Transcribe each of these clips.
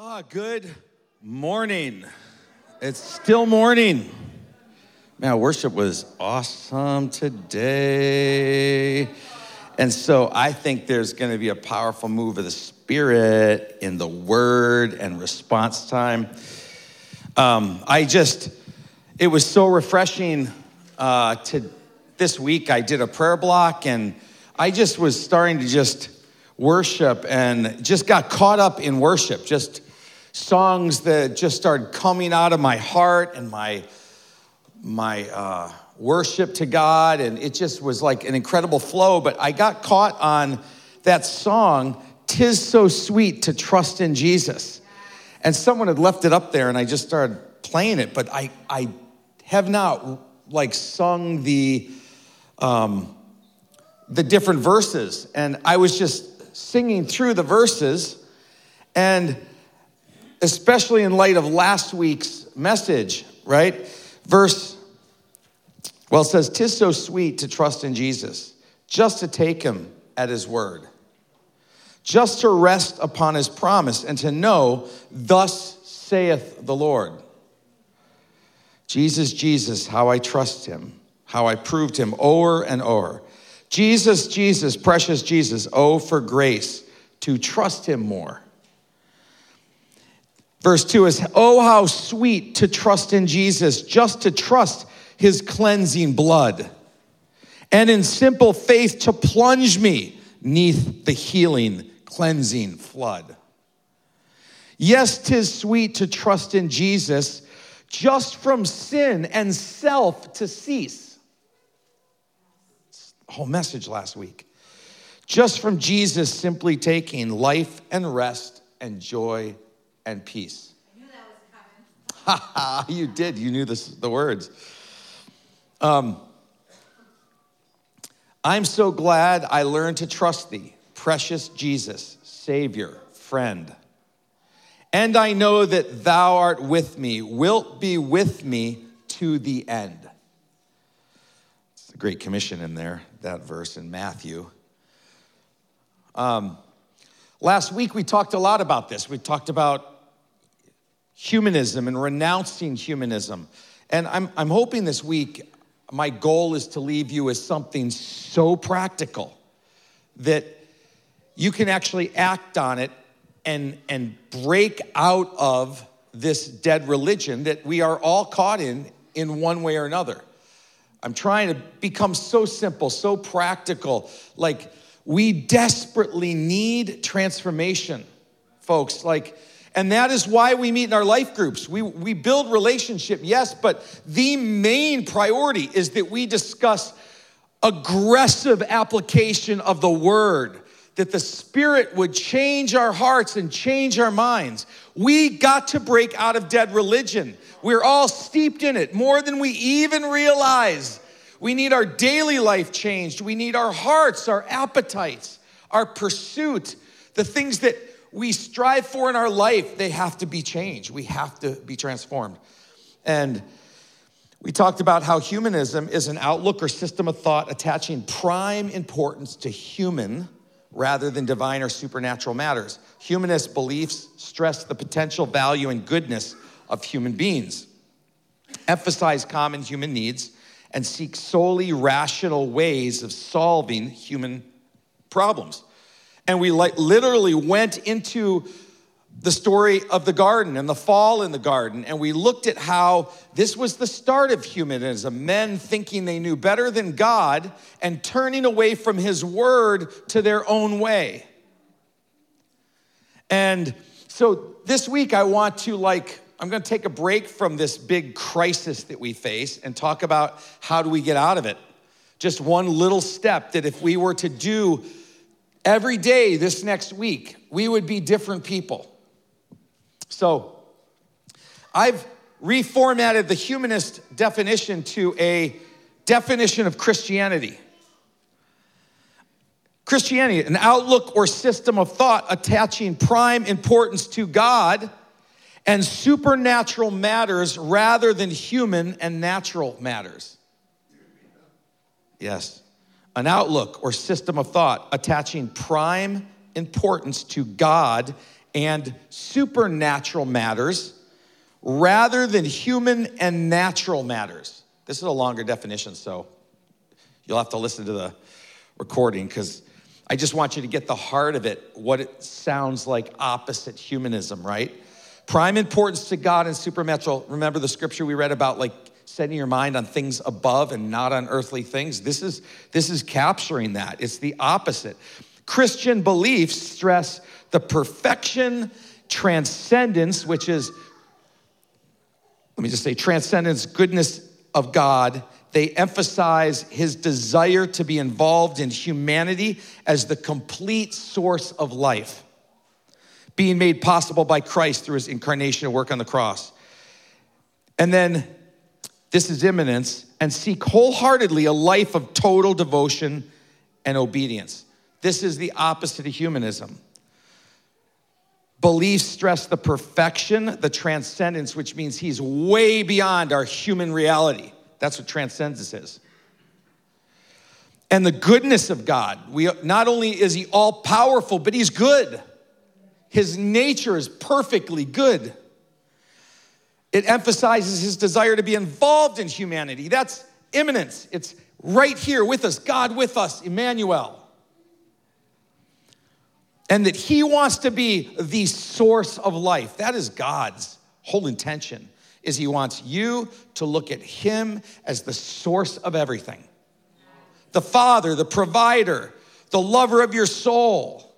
Ah, good morning. It's still morning. Man, worship was awesome today. And so I think there's going to be a powerful move of the Spirit in the word and response time. Um, I just, it was so refreshing uh, to this week. I did a prayer block and I just was starting to just worship and just got caught up in worship, just songs that just started coming out of my heart and my my uh, worship to God, and it just was like an incredible flow. But I got caught on that song, "Tis So Sweet to Trust in Jesus," and someone had left it up there, and I just started playing it. But I I have not like sung the um, the different verses, and I was just singing through the verses, and especially in light of last week's message, right? Verse, well, it says, Tis so sweet to trust in Jesus, just to take him at his word, just to rest upon his promise, and to know, Thus saith the Lord. Jesus, Jesus, how I trust him, how I proved him o'er and o'er. Jesus, Jesus, precious Jesus, oh, for grace to trust him more. Verse 2 is, Oh, how sweet to trust in Jesus, just to trust his cleansing blood, and in simple faith to plunge me neath the healing, cleansing flood. Yes, tis sweet to trust in Jesus, just from sin and self to cease. Whole message last week. Just from Jesus simply taking life and rest and joy and peace. Ha ha, you did. You knew this, the words. Um, I'm so glad I learned to trust thee, precious Jesus, Savior, friend. And I know that thou art with me, wilt be with me to the end. It's a great commission in there, that verse in Matthew. Um, last week we talked a lot about this. We talked about humanism and renouncing humanism. And I'm, I'm hoping this week, my goal is to leave you with something so practical that you can actually act on it and, and break out of this dead religion that we are all caught in in one way or another. I'm trying to become so simple, so practical. Like, we desperately need transformation, folks. Like, and that is why we meet in our life groups. We, we build relationship, yes, but the main priority is that we discuss aggressive application of the word, that the Spirit would change our hearts and change our minds. We got to break out of dead religion. We're all steeped in it more than we even realize. We need our daily life changed. We need our hearts, our appetites, our pursuit, the things that we strive for in our life, they have to be changed. We have to be transformed. And we talked about how humanism is an outlook or system of thought attaching prime importance to human rather than divine or supernatural matters. Humanist beliefs stress the potential value and goodness of human beings, emphasize common human needs, and seek solely rational ways of solving human problems and we like literally went into the story of the garden and the fall in the garden and we looked at how this was the start of humanism men thinking they knew better than god and turning away from his word to their own way. And so this week i want to like i'm going to take a break from this big crisis that we face and talk about how do we get out of it. Just one little step that if we were to do every day this next week, we would be different people. So I've reformatted the humanist definition to a definition of Christianity. Christianity, an outlook or system of thought attaching prime importance to God and supernatural matters rather than human and natural matters. Yes an outlook or system of thought attaching prime importance to God and supernatural matters rather than human and natural matters. This is a longer definition, so you'll have to listen to the recording because I just want you to get the heart of it, what it sounds like opposite humanism, right? Prime importance to God and supernatural. Remember the scripture we read about like setting your mind on things above and not on earthly things? This is this is capturing that. It's the opposite. Christian beliefs stress the perfection, transcendence, which is let me just say transcendence, goodness of God. They emphasize his desire to be involved in humanity as the complete source of life being made possible by Christ through his incarnation and work on the cross. And then this is immanence and seek wholeheartedly a life of total devotion and obedience. This is the opposite of humanism. Beliefs stress the perfection, the transcendence, which means he's way beyond our human reality. That's what transcendence is. And the goodness of God. We, not only is he all powerful, but he's good. His nature is perfectly good. It emphasizes his desire to be involved in humanity. That's immanence. It's right here with us, God with us, Emmanuel. And that he wants to be the source of life. That is God's whole intention is he wants you to look at him as the source of everything. The father, the provider, the lover of your soul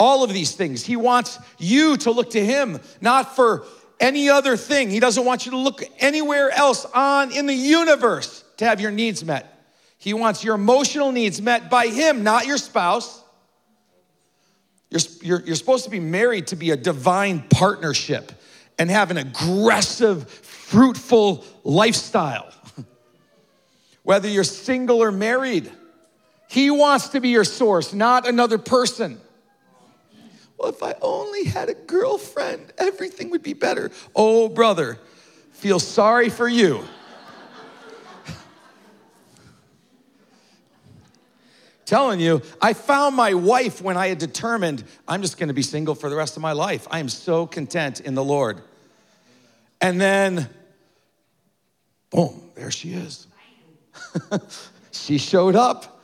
all of these things. He wants you to look to Him, not for any other thing. He doesn't want you to look anywhere else on in the universe to have your needs met. He wants your emotional needs met by Him, not your spouse. You're, you're, you're supposed to be married to be a divine partnership and have an aggressive, fruitful lifestyle. Whether you're single or married, He wants to be your source, not another person. Well, if I only had a girlfriend, everything would be better. Oh, brother, feel sorry for you. Telling you, I found my wife when I had determined I'm just gonna be single for the rest of my life. I am so content in the Lord. And then, boom, there she is. she showed up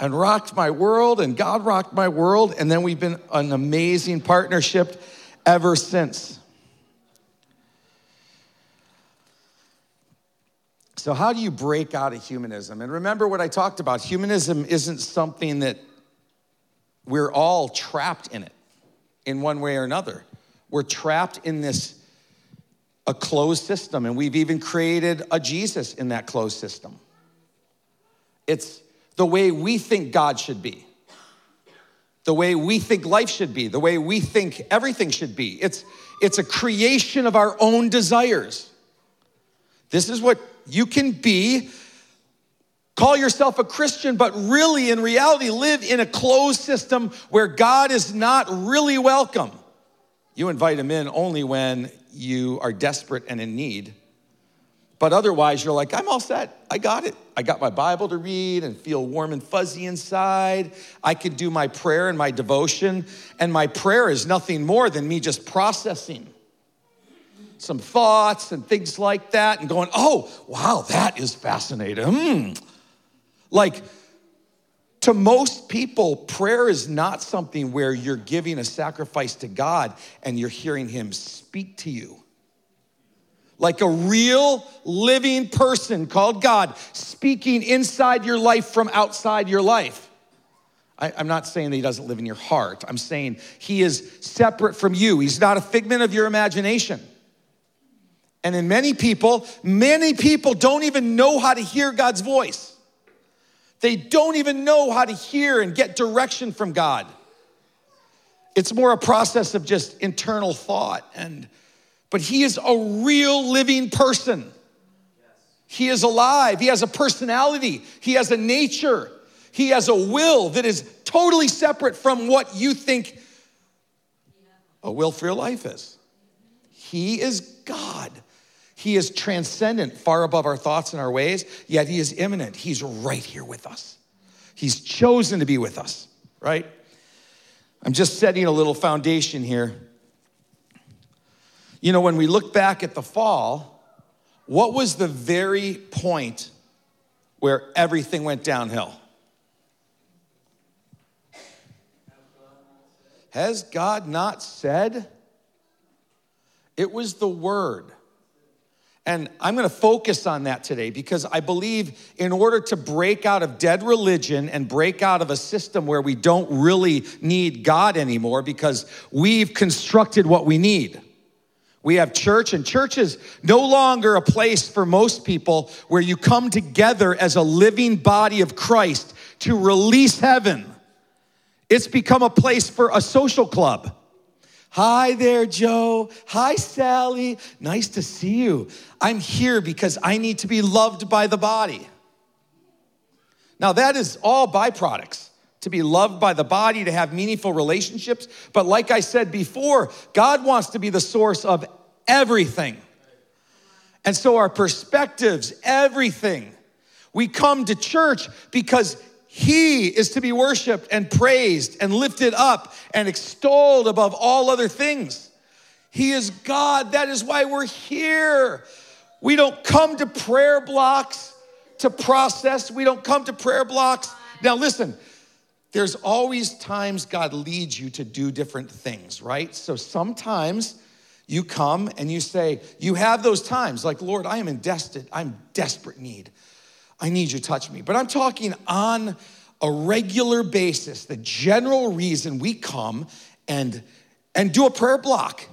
and rocked my world, and God rocked my world, and then we've been an amazing partnership ever since. So, how do you break out of humanism? And remember what I talked about humanism isn't something that we're all trapped in it in one way or another. We're trapped in this a closed system, and we've even created a Jesus in that closed system. It's the way we think God should be, the way we think life should be, the way we think everything should be. It's, it's a creation of our own desires. This is what you can be. Call yourself a Christian, but really, in reality, live in a closed system where God is not really welcome. You invite him in only when you are desperate and in need. But otherwise, you're like, I'm all set. I got it. I got my Bible to read and feel warm and fuzzy inside. I can do my prayer and my devotion. And my prayer is nothing more than me just processing some thoughts and things like that and going, oh, wow, that is fascinating. Mm. Like, to most people, prayer is not something where you're giving a sacrifice to God and you're hearing Him speak to you like a real living person called God speaking inside your life from outside your life. I, am not saying that he doesn't live in your heart. I'm saying he is separate from you. He's not a figment of your imagination. And in many people, many people don't even know how to hear God's voice. They don't even know how to hear and get direction from God. It's more a process of just internal thought and but he is a real living person. He is alive. He has a personality. He has a nature. He has a will that is totally separate from what you think a will for your life is. He is God. He is transcendent, far above our thoughts and our ways, yet He is immanent. He's right here with us. He's chosen to be with us, right? I'm just setting a little foundation here You know, when we look back at the fall, what was the very point where everything went downhill? Has God not said? It was the word. And I'm going to focus on that today because I believe in order to break out of dead religion and break out of a system where we don't really need God anymore because we've constructed what we need. We have church, and church is no longer a place for most people where you come together as a living body of Christ to release heaven. It's become a place for a social club. Hi there, Joe. Hi, Sally. Nice to see you. I'm here because I need to be loved by the body. Now, that is all byproducts to be loved by the body, to have meaningful relationships. But like I said before, God wants to be the source of everything. And so our perspectives, everything. We come to church because he is to be worshiped and praised and lifted up and extolled above all other things. He is God. That is why we're here. We don't come to prayer blocks to process. We don't come to prayer blocks. Now, listen, there's always times God leads you to do different things, right? So sometimes you come and you say, you have those times like, Lord, I am in desperate, I'm desperate need. I need you to touch me. But I'm talking on a regular basis, the general reason we come and and do a prayer block.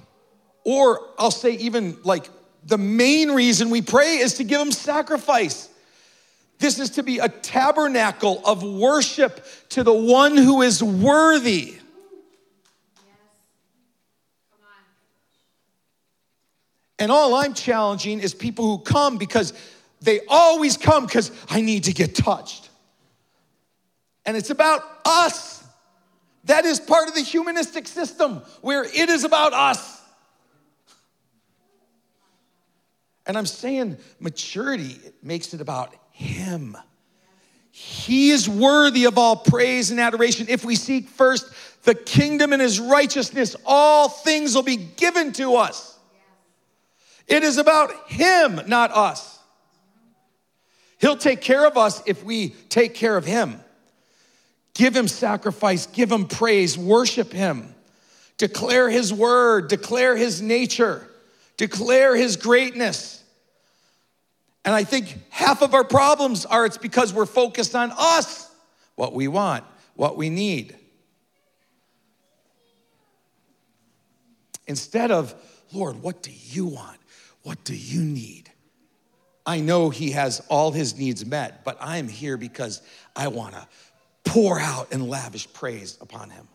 Or I'll say even like the main reason we pray is to give him sacrifice. This is to be a tabernacle of worship to the one who is worthy. And all I'm challenging is people who come because they always come because I need to get touched. And it's about us. That is part of the humanistic system where it is about us. And I'm saying maturity makes it about Him. He is worthy of all praise and adoration. If we seek first the kingdom and His righteousness, all things will be given to us. It is about Him, not us. He'll take care of us if we take care of Him. Give Him sacrifice, give Him praise, worship Him, declare His word, declare His nature, declare His greatness. And I think half of our problems are it's because we're focused on us, what we want, what we need. Instead of, Lord, what do you want? What do you need? I know he has all his needs met, but I'm here because I want to pour out and lavish praise upon him.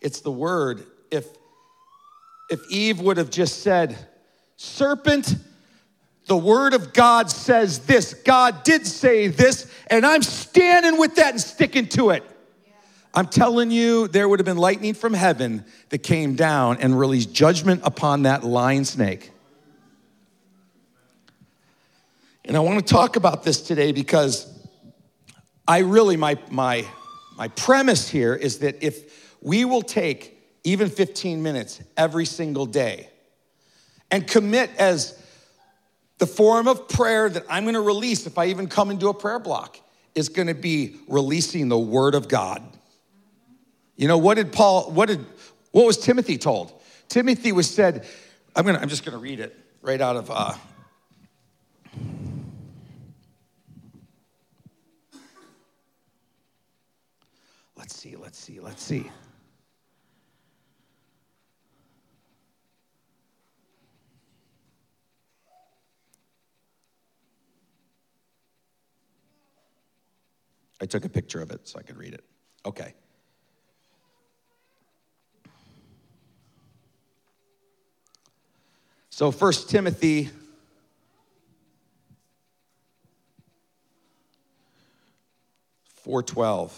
It's the word. If if Eve would have just said, "Serpent, the word of God says this. God did say this, and I'm standing with that and sticking to it." I'm telling you, there would have been lightning from heaven that came down and released judgment upon that lion snake. And I want to talk about this today because I really, my, my, my premise here is that if we will take even 15 minutes every single day and commit as the form of prayer that I'm going to release if I even come into a prayer block is going to be releasing the word of God. You know, what did Paul, what did, what was Timothy told? Timothy was said, I'm gonna, I'm just gonna read it right out of, uh, let's see, let's see, let's see. I took a picture of it so I could read it. Okay. So, First Timothy four twelve.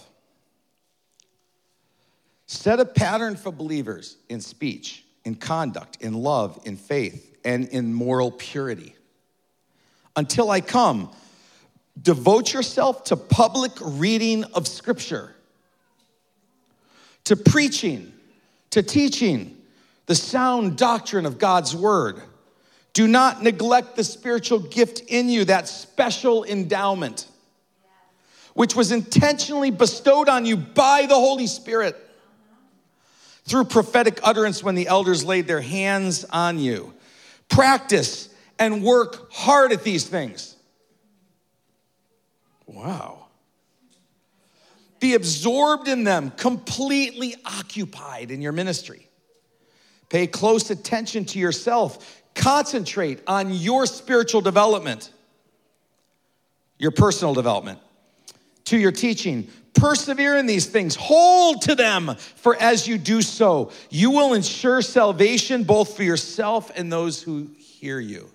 Set a pattern for believers in speech, in conduct, in love, in faith, and in moral purity. Until I come, devote yourself to public reading of Scripture, to preaching, to teaching the sound doctrine of God's word. Do not neglect the spiritual gift in you, that special endowment, which was intentionally bestowed on you by the Holy Spirit through prophetic utterance when the elders laid their hands on you. Practice and work hard at these things. Wow. Be absorbed in them, completely occupied in your ministry. Pay close attention to yourself. Concentrate on your spiritual development, your personal development, to your teaching. Persevere in these things, hold to them, for as you do so, you will ensure salvation both for yourself and those who hear you.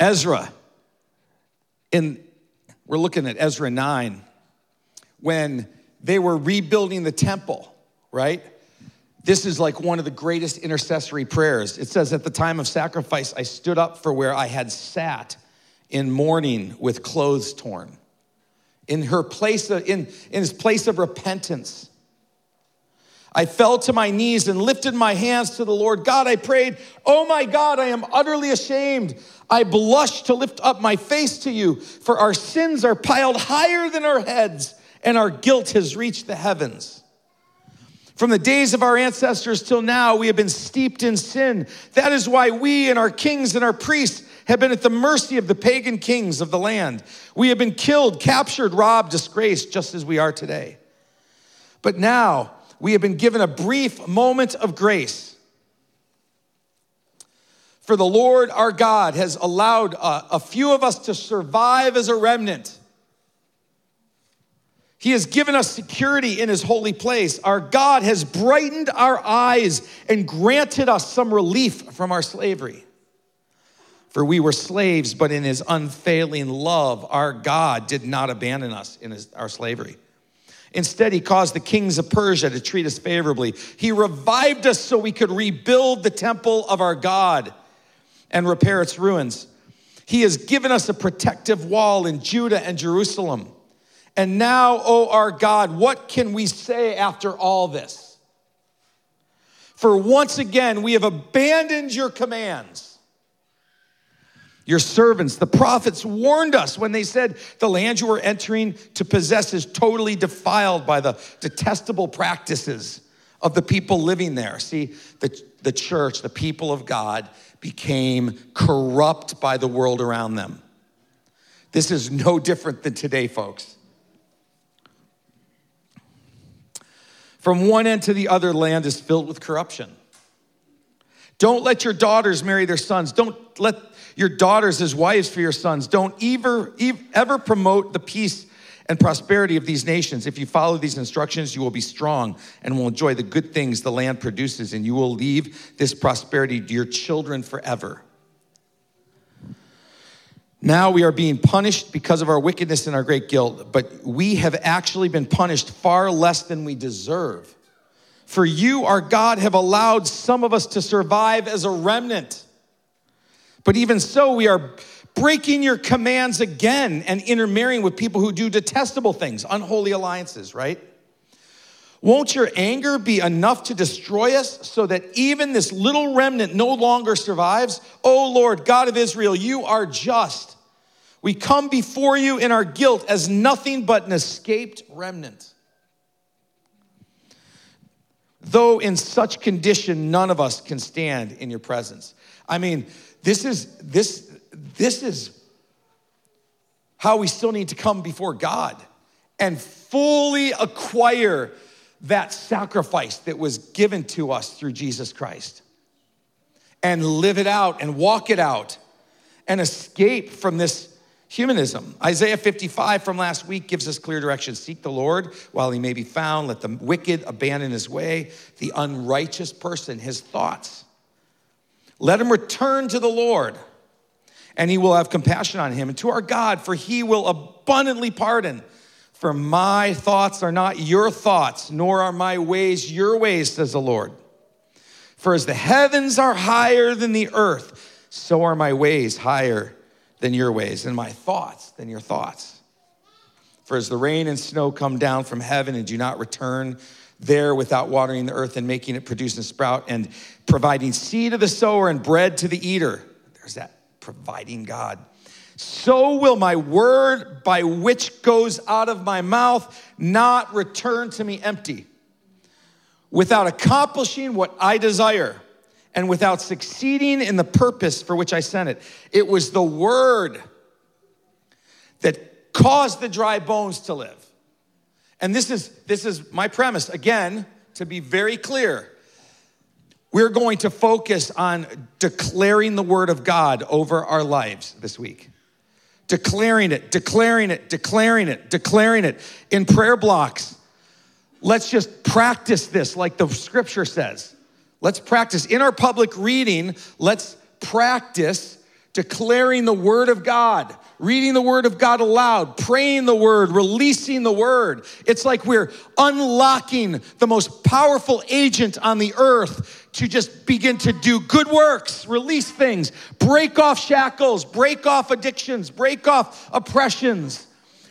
Ezra, in we're looking at Ezra 9, when they were rebuilding the temple, right? This is like one of the greatest intercessory prayers. It says, At the time of sacrifice, I stood up for where I had sat in mourning with clothes torn. In her place, of, in, in his place of repentance, I fell to my knees and lifted my hands to the Lord. God, I prayed, Oh my God, I am utterly ashamed. I blush to lift up my face to you, for our sins are piled higher than our heads, and our guilt has reached the heavens. From the days of our ancestors till now, we have been steeped in sin. That is why we and our kings and our priests have been at the mercy of the pagan kings of the land. We have been killed, captured, robbed, disgraced, just as we are today. But now we have been given a brief moment of grace. For the Lord our God has allowed a, a few of us to survive as a remnant he has given us security in His holy place. Our God has brightened our eyes and granted us some relief from our slavery. For we were slaves, but in His unfailing love, our God did not abandon us in his, our slavery. Instead, He caused the kings of Persia to treat us favorably. He revived us so we could rebuild the temple of our God and repair its ruins. He has given us a protective wall in Judah and Jerusalem. And now, oh our God, what can we say after all this? For once again, we have abandoned your commands. Your servants, the prophets, warned us when they said the land you are entering to possess is totally defiled by the detestable practices of the people living there. See, the, the church, the people of God, became corrupt by the world around them. This is no different than today, folks. From one end to the other, land is filled with corruption. Don't let your daughters marry their sons. Don't let your daughters as wives for your sons. Don't ever, ever promote the peace and prosperity of these nations. If you follow these instructions, you will be strong and will enjoy the good things the land produces, and you will leave this prosperity to your children forever. Now we are being punished because of our wickedness and our great guilt, but we have actually been punished far less than we deserve. For you, our God, have allowed some of us to survive as a remnant. But even so, we are breaking your commands again and intermarrying with people who do detestable things, unholy alliances, right? Won't your anger be enough to destroy us so that even this little remnant no longer survives? Oh Lord, God of Israel, you are just. We come before you in our guilt as nothing but an escaped remnant. Though in such condition, none of us can stand in your presence. I mean, this is this this is how we still need to come before God and fully acquire that sacrifice that was given to us through Jesus Christ and live it out and walk it out and escape from this humanism. Isaiah 55 from last week gives us clear direction. Seek the Lord while he may be found. Let the wicked abandon his way, the unrighteous person his thoughts. Let him return to the Lord, and he will have compassion on him, and to our God, for he will abundantly pardon. For my thoughts are not your thoughts, nor are my ways your ways, says the Lord. For as the heavens are higher than the earth, so are my ways higher than your ways, and my thoughts than your thoughts. For as the rain and snow come down from heaven and do not return there without watering the earth and making it produce and sprout and providing seed to the sower and bread to the eater, there's that providing God. So will my word by which goes out of my mouth not return to me empty, without accomplishing what I desire and without succeeding in the purpose for which I sent it. It was the word that caused the dry bones to live. And this is this is my premise again to be very clear. We're going to focus on declaring the word of God over our lives this week. Declaring it, declaring it, declaring it, declaring it in prayer blocks. Let's just practice this like the scripture says. Let's practice in our public reading, let's practice declaring the word of God, reading the word of God aloud, praying the word, releasing the word. It's like we're unlocking the most powerful agent on the earth to just begin to do good works, release things, break off shackles, break off addictions, break off oppressions.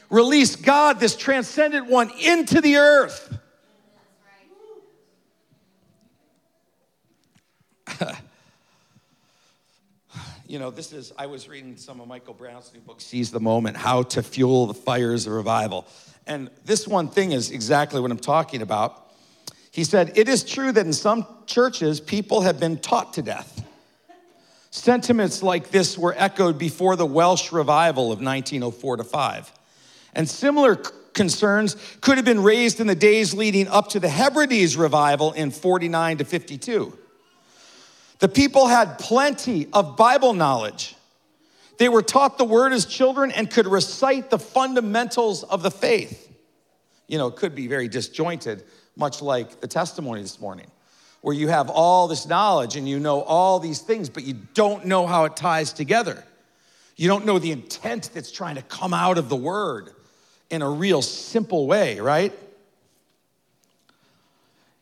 Release God, this transcendent one, into the earth. you know, this is, I was reading some of Michael Brown's new book, Seize the Moment How to Fuel the Fires of Revival. And this one thing is exactly what I'm talking about. He said, It is true that in some churches, people have been taught to death. Sentiments like this were echoed before the Welsh revival of 1904 to 5. And similar concerns could have been raised in the days leading up to the Hebrides revival in 49 to 52. The people had plenty of Bible knowledge. They were taught the word as children and could recite the fundamentals of the faith. You know, it could be very disjointed, much like the testimony this morning, where you have all this knowledge and you know all these things, but you don't know how it ties together. You don't know the intent that's trying to come out of the word in a real simple way, right?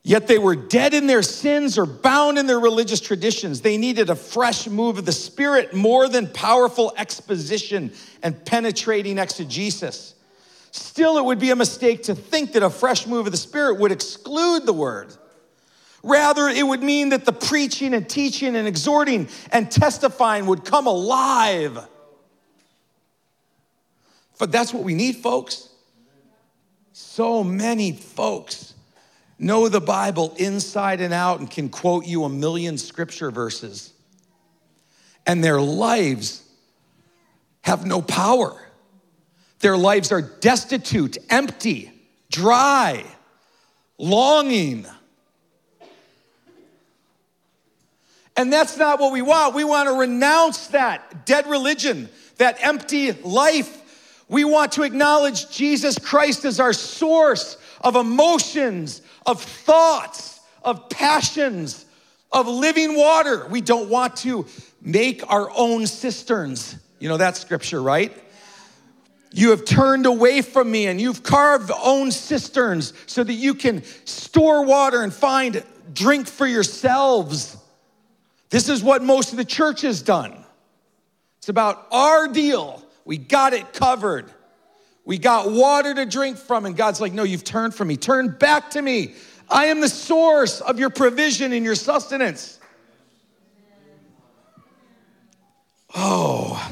Yet they were dead in their sins or bound in their religious traditions. They needed a fresh move of the Spirit more than powerful exposition and penetrating exegesis. Still, it would be a mistake to think that a fresh move of the Spirit would exclude the Word. Rather, it would mean that the preaching and teaching and exhorting and testifying would come alive. But that's what we need, folks. So many folks know the Bible inside and out and can quote you a million scripture verses. And their lives have no power. Their lives are destitute, empty, dry, longing. And that's not what we want. We want to renounce that dead religion, that empty life. We want to acknowledge Jesus Christ as our source of emotions, of thoughts, of passions, of living water. We don't want to make our own cisterns. You know that scripture, right? You have turned away from me and you've carved own cisterns so that you can store water and find drink for yourselves. This is what most of the church has done. It's about our deal. We got it covered. We got water to drink from, and God's like, No, you've turned from me. Turn back to me. I am the source of your provision and your sustenance. Oh.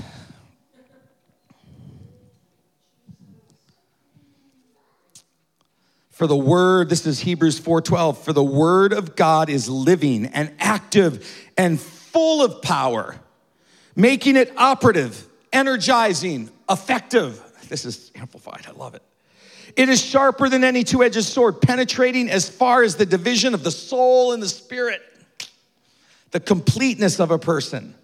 For the word, this is Hebrews 4:12, for the word of God is living and active and full of power, making it operative, energizing, effective this is amplified. I love it. It is sharper than any two edged sword, penetrating as far as the division of the soul and the spirit, the completeness of a person,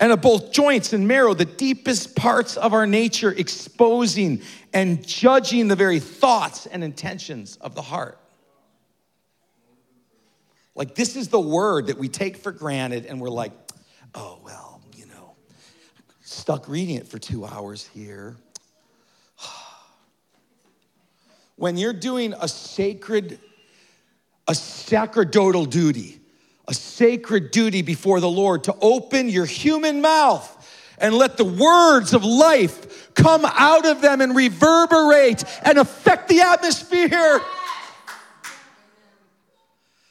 and of both joints and marrow, the deepest parts of our nature, exposing and judging the very thoughts and intentions of the heart. Like, this is the word that we take for granted, and we're like, oh, well, you know, stuck reading it for two hours here when you're doing a sacred, a sacerdotal duty, a sacred duty before the Lord to open your human mouth and let the words of life come out of them and reverberate and affect the atmosphere.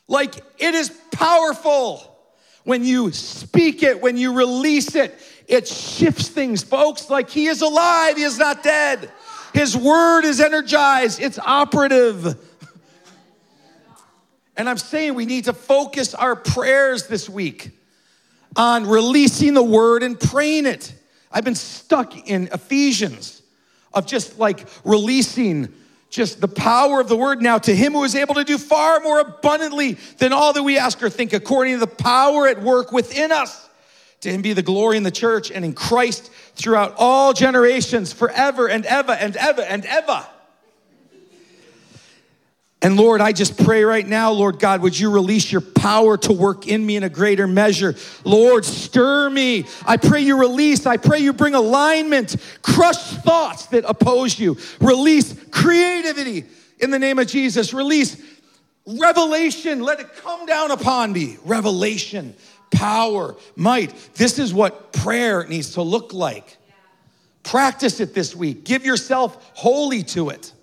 Like it is powerful when you speak it, when you release it, it shifts things, folks. Like he is alive, he is not dead. His word is energized, it's operative. And I'm saying we need to focus our prayers this week on releasing the word and praying it. I've been stuck in Ephesians of just like releasing just the power of the word now to him who is able to do far more abundantly than all that we ask or think, according to the power at work within us. To him be the glory in the church and in Christ throughout all generations, forever and ever and ever and ever. And Lord, I just pray right now, Lord God, would you release your power to work in me in a greater measure? Lord, stir me. I pray you release. I pray you bring alignment, crush thoughts that oppose you, release creativity in the name of Jesus, release revelation. Let it come down upon me. Revelation, power, might. This is what prayer needs to look like. Practice it this week. Give yourself wholly to it.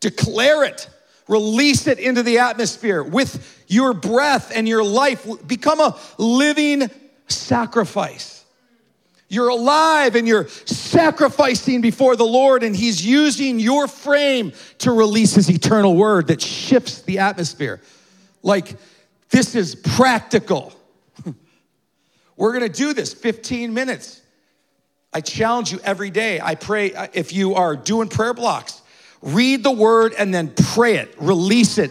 Declare it Release it into the atmosphere with your breath and your life. Become a living sacrifice. You're alive and you're sacrificing before the Lord, and He's using your frame to release His eternal word that shifts the atmosphere. Like, this is practical. We're gonna do this 15 minutes. I challenge you every day. I pray uh, if you are doing prayer blocks, Read the word and then pray it, release it.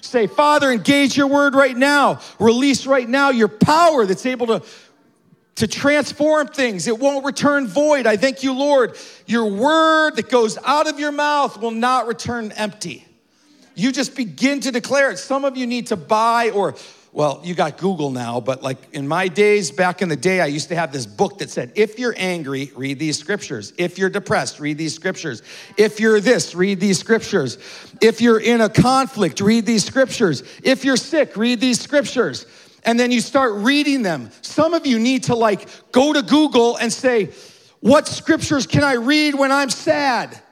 Say, Father, engage your word right now. Release right now your power that's able to, to transform things. It won't return void. I thank you, Lord. Your word that goes out of your mouth will not return empty. You just begin to declare it. Some of you need to buy or well, you got Google now, but like in my days, back in the day, I used to have this book that said, if you're angry, read these scriptures. If you're depressed, read these scriptures. If you're this, read these scriptures. If you're in a conflict, read these scriptures. If you're sick, read these scriptures. And then you start reading them. Some of you need to like go to Google and say, what scriptures can I read when I'm sad?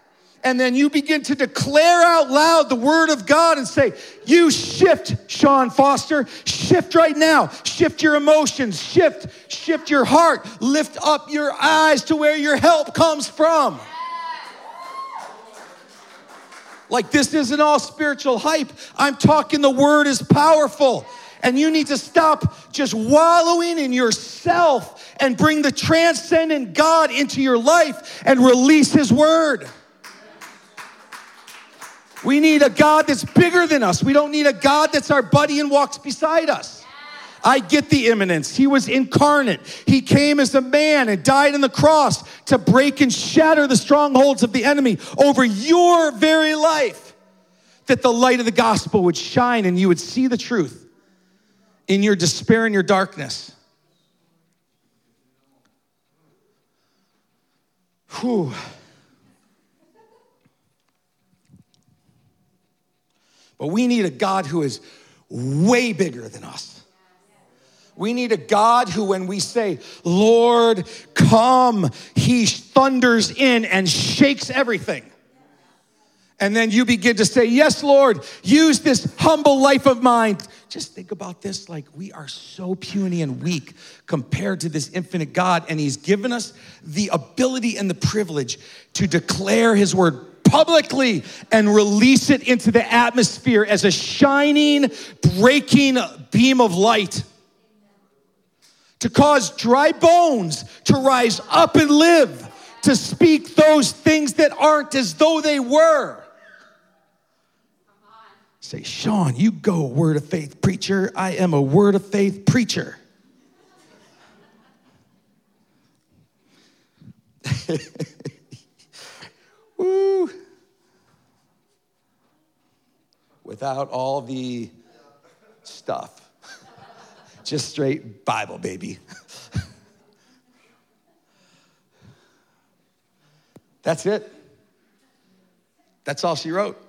And then you begin to declare out loud the word of God and say, You shift, Shawn Foster, shift right now, shift your emotions, shift, shift your heart, lift up your eyes to where your help comes from. Like, this isn't all spiritual hype. I'm talking the word is powerful. And you need to stop just wallowing in yourself and bring the transcendent God into your life and release his word. We need a God that's bigger than us. We don't need a God that's our buddy and walks beside us. I get the immanence. He was incarnate. He came as a man and died on the cross to break and shatter the strongholds of the enemy over your very life. That the light of the gospel would shine and you would see the truth in your despair and your darkness. Whew. But we need a God who is way bigger than us. We need a God who, when we say, Lord, come, he thunders in and shakes everything. And then you begin to say, Yes, Lord, use this humble life of mine. Just think about this like we are so puny and weak compared to this infinite God, and He's given us the ability and the privilege to declare His word publicly and release it into the atmosphere as a shining, breaking beam of light. To cause dry bones to rise up and live, to speak those things that aren't as though they were. Say, Shawn, you go, word of faith preacher. I am a word of faith preacher. Woo without all the stuff. Just straight Bible, baby. That's it. That's all she wrote.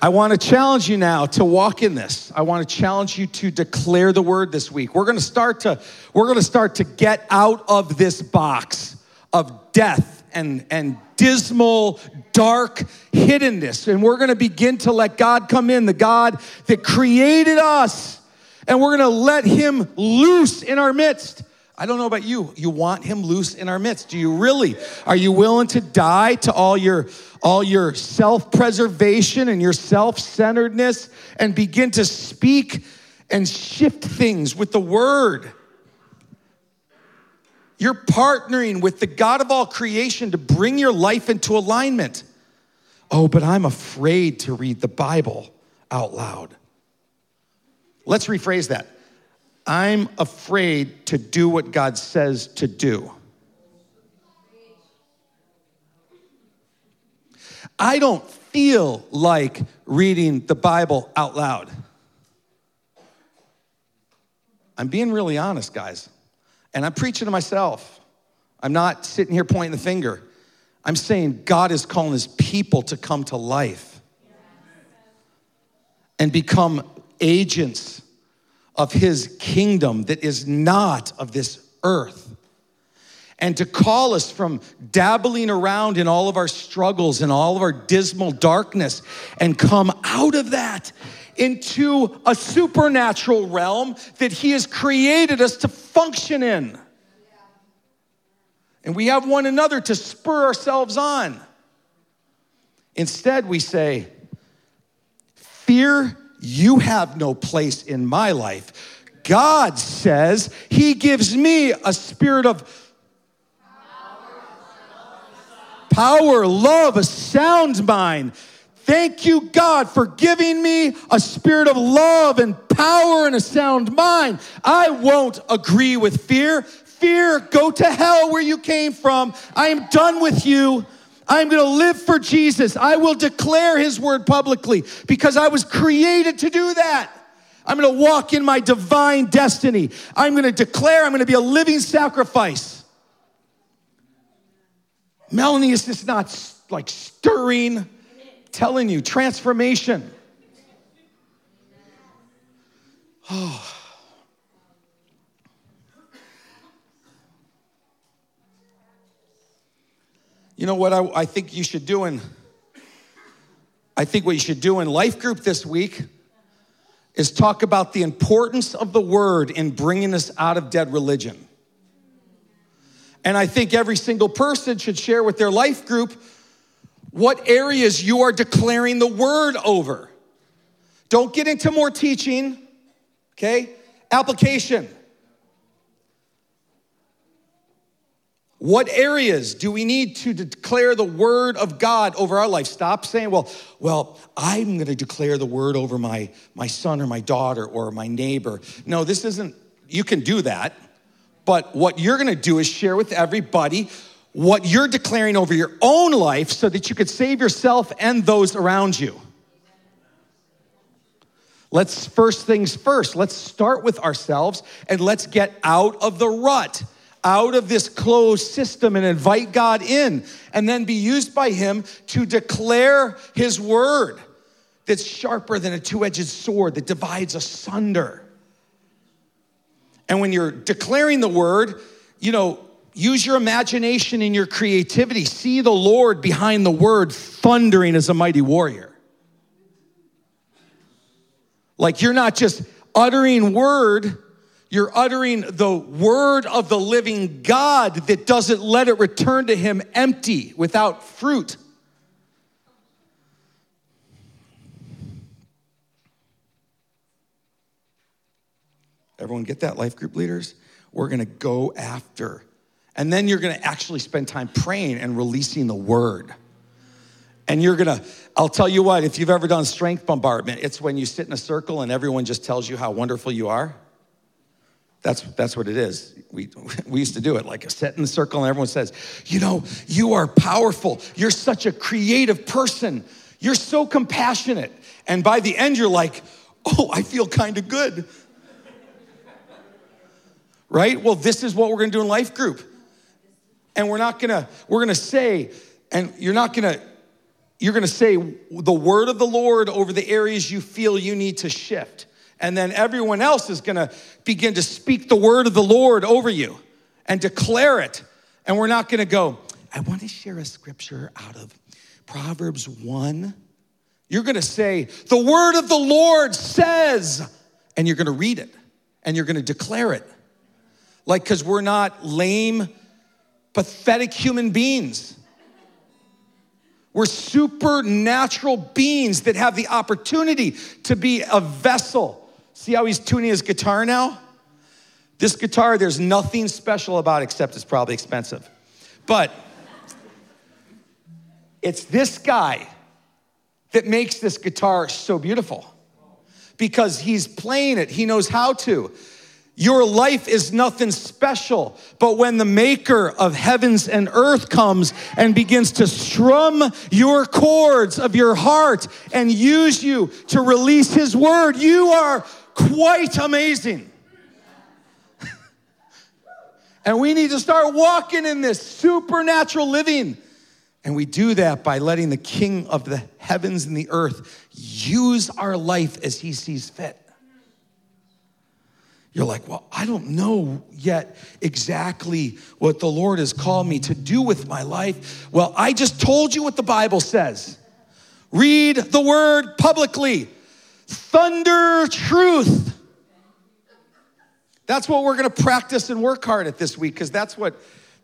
I want to challenge you now to walk in this. I want to challenge you to declare the word this week. We're going to start to we're going to start to get out of this box of death and and dismal, dark hiddenness and we're going to begin to let God come in, the God that created us, and we're going to let him loose in our midst. I don't know about you. You want him loose in our midst. Do you really? Are you willing to die to all your all your self-preservation and your self-centeredness and begin to speak and shift things with the word? You're partnering with the God of all creation to bring your life into alignment. Oh, but I'm afraid to read the Bible out loud. Let's rephrase that. I'm afraid to do what God says to do. I don't feel like reading the Bible out loud. I'm being really honest, guys. And I'm preaching to myself. I'm not sitting here pointing the finger. I'm saying God is calling his people to come to life and become agents of his kingdom that is not of this earth. And to call us from dabbling around in all of our struggles and all of our dismal darkness and come out of that into a supernatural realm that he has created us to function in. And we have one another to spur ourselves on. Instead, we say, Fear you have no place in my life. God says He gives me a spirit of power, love, a sound mind. Thank you, God, for giving me a spirit of love and power and a sound mind. I won't agree with fear. Fear, go to hell where you came from. I am done with you. I'm going to live for Jesus. I will declare his word publicly because I was created to do that. I'm going to walk in my divine destiny. I'm going to declare I'm going to be a living sacrifice. Melanie is just not like stirring, telling you transformation. Oh. You know what I, I think you should do in I think what you should do in life group this week is talk about the importance of the word in bringing us out of dead religion. And I think every single person should share with their life group what areas you are declaring the word over. Don't get into more teaching, okay? Application. What areas do we need to declare the word of God over our life? Stop saying, well, well, I'm going to declare the word over my, my son or my daughter or my neighbor. No, this isn't, you can do that. But what you're going to do is share with everybody what you're declaring over your own life so that you could save yourself and those around you. Let's first things first, let's start with ourselves and let's get out of the rut out of this closed system and invite God in and then be used by Him to declare His word that's sharper than a two edged sword that divides asunder. And when you're declaring the word, you know, use your imagination and your creativity. See the Lord behind the word thundering as a mighty warrior. Like you're not just uttering word you're uttering the word of the living God that doesn't let it return to him empty, without fruit. Everyone get that, life group leaders? We're gonna go after. And then you're gonna actually spend time praying and releasing the word. And you're gonna, I'll tell you what, if you've ever done strength bombardment, it's when you sit in a circle and everyone just tells you how wonderful you are. That's, that's what it is. We, we used to do it like a set in the circle, and everyone says, You know, you are powerful. You're such a creative person. You're so compassionate. And by the end, you're like, Oh, I feel kind of good. right? Well, this is what we're gonna do in life group. And we're not gonna, we're gonna say, and you're not gonna, you're to say the word of the Lord over the areas you feel you need to shift. And then everyone else is to begin to speak the word of the Lord over you and declare it. And we're not to go, I want to share a scripture out of Proverbs 1. You're to say, The word of the Lord says, and you're to read it and you're to declare it. Like, because we're not lame, pathetic human beings. We're supernatural beings that have the opportunity to be a vessel. See how he's tuning his guitar now? This guitar, there's nothing special about it except it's probably expensive. But it's this guy that makes this guitar so beautiful because he's playing it, he knows how to. Your life is nothing special, but when the maker of heavens and earth comes and begins to strum your chords of your heart and use you to release his word, you are quite amazing. and we need to start walking in this supernatural living. And we do that by letting the king of the heavens and the earth use our life as he sees fit. You're like, well, I don't know yet exactly what the Lord has called me to do with my life. Well, I just told you what the Bible says. Read the word publicly, thunder truth. That's what we're gonna practice and work hard at this week, because that's what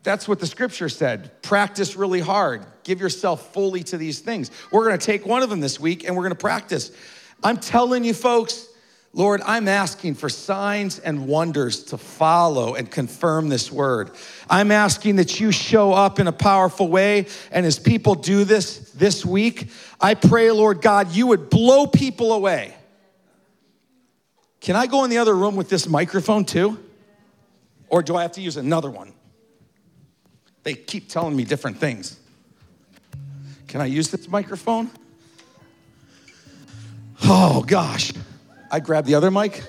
that's what the scripture said. Practice really hard. Give yourself fully to these things. We're gonna take one of them this week and we're gonna practice. I'm telling you, folks, Lord, I'm asking for signs and wonders to follow and confirm this word. I'm asking that you show up in a powerful way. And as people do this this week, I pray, Lord God, you would blow people away. Can I go in the other room with this microphone too? Or do I have to use another one? They keep telling me different things. Can I use this microphone? Oh, gosh. I grabbed the other mic?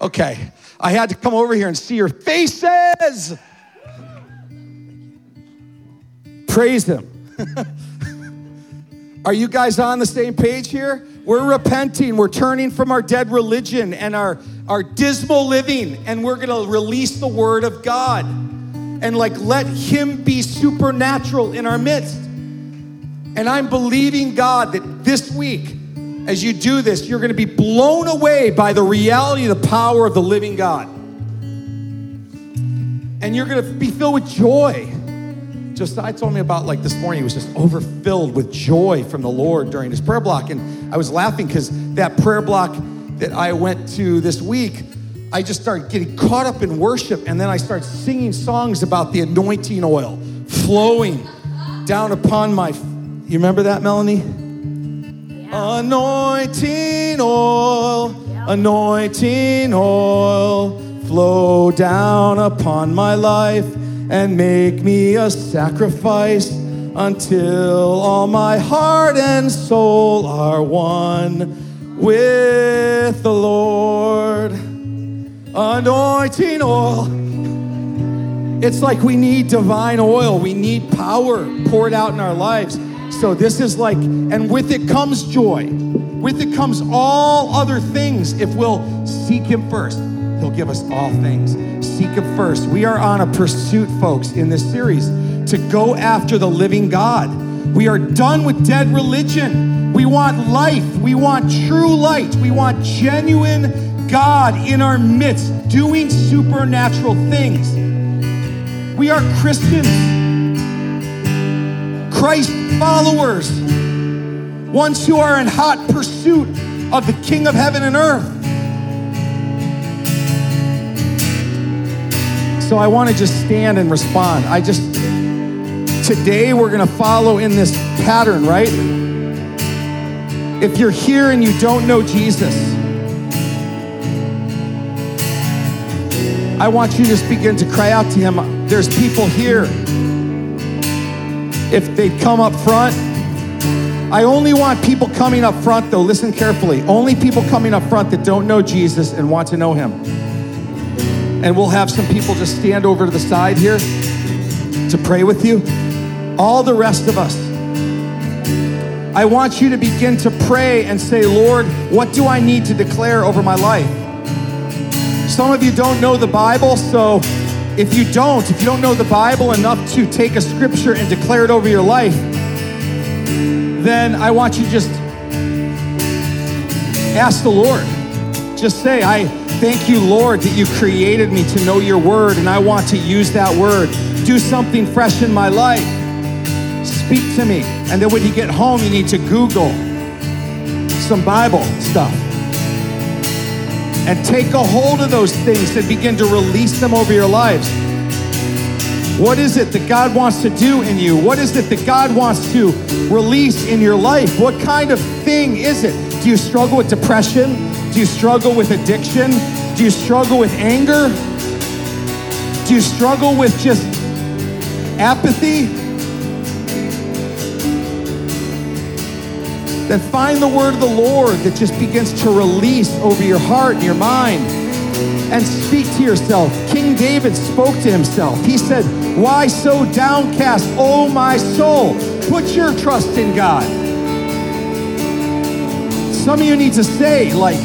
Okay. I had to come over here and see your faces. Praise Him. Are you guys on the same page here? We're repenting. We're turning from our dead religion and our, our dismal living, and we're going to release the Word of God and like let Him be supernatural in our midst. And I'm believing God that this week, as you do this, you're going to be blown away by the reality the power of the living God. And you're going to be filled with joy. Just I told me about like this morning, he was just overfilled with joy from the Lord during his prayer block. And I was laughing because that prayer block that I went to this week, I just started getting caught up in worship. And then I started singing songs about the anointing oil flowing down upon my. You remember that, Melanie? Anointing oil, anointing oil, flow down upon my life and make me a sacrifice until all my heart and soul are one with the Lord. Anointing oil. It's like we need divine oil. We need power poured out in our lives. So this is like, and with it comes joy. With it comes all other things. If we'll seek Him first, He'll give us all things. Seek Him first. We are on a pursuit, folks, in this series to go after the living God. We are done with dead religion. We want life. We want true light. We want genuine God in our midst doing supernatural things. We are Christians. Christ followers, ones who are in hot pursuit of the King of heaven and earth. So I want to just stand and respond. I just, today we're going to follow in this pattern, right? If you're here and you don't know Jesus, I want you to just begin to cry out to Him. There's people here if they come up front. I only want people coming up front, though, listen carefully. Only people coming up front that don't know Jesus and want to know him. And we'll have some people just stand over to the side here to pray with you. All the rest of us, I want you to begin to pray and say, Lord, what do I need to declare over my life? Some of you don't know the Bible, so if you don't, if you don't know the Bible enough to take a scripture and declare it over your life, then I want you to just ask the Lord. Just say, I thank you, Lord, that you created me to know your word, and I want to use that word. Do something fresh in my life speak to me. And then when you get home, you need to Google some Bible stuff and take a hold of those things and begin to release them over your lives. What is it that God wants to do in you? What is it that God wants to release in your life? What kind of thing is it? Do you struggle with depression? Do you struggle with addiction? Do you struggle with anger? Do you struggle with just apathy? Then find the word of the Lord that just begins to release over your heart and your mind and speak to yourself. King David spoke to himself. He said, Why so downcast, O my soul? Put your trust in God. Some of you need to say, like,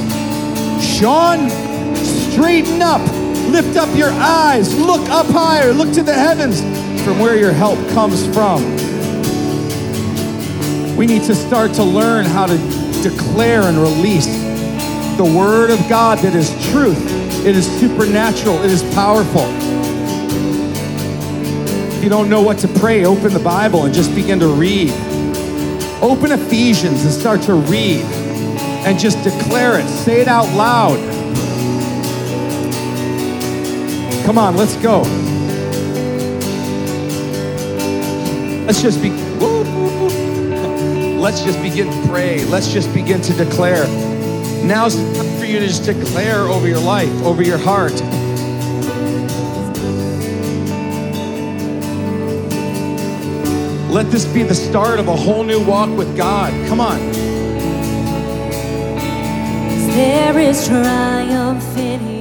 Shawn, straighten up, lift up your eyes, look up higher, look to the heavens from where your help comes from. We need to start to learn how to declare and release the Word of God that is truth. It is supernatural. It is powerful. If you don't know what to pray, open the Bible and just begin to read. Open Ephesians and start to read and just declare it. Say it out loud. Come on, let's go. Let's just be. Let's just begin to pray. Let's just begin to declare. Now's the time for you to just declare over your life, over your heart. Let this be the start of a whole new walk with God. Come on. There is triumph in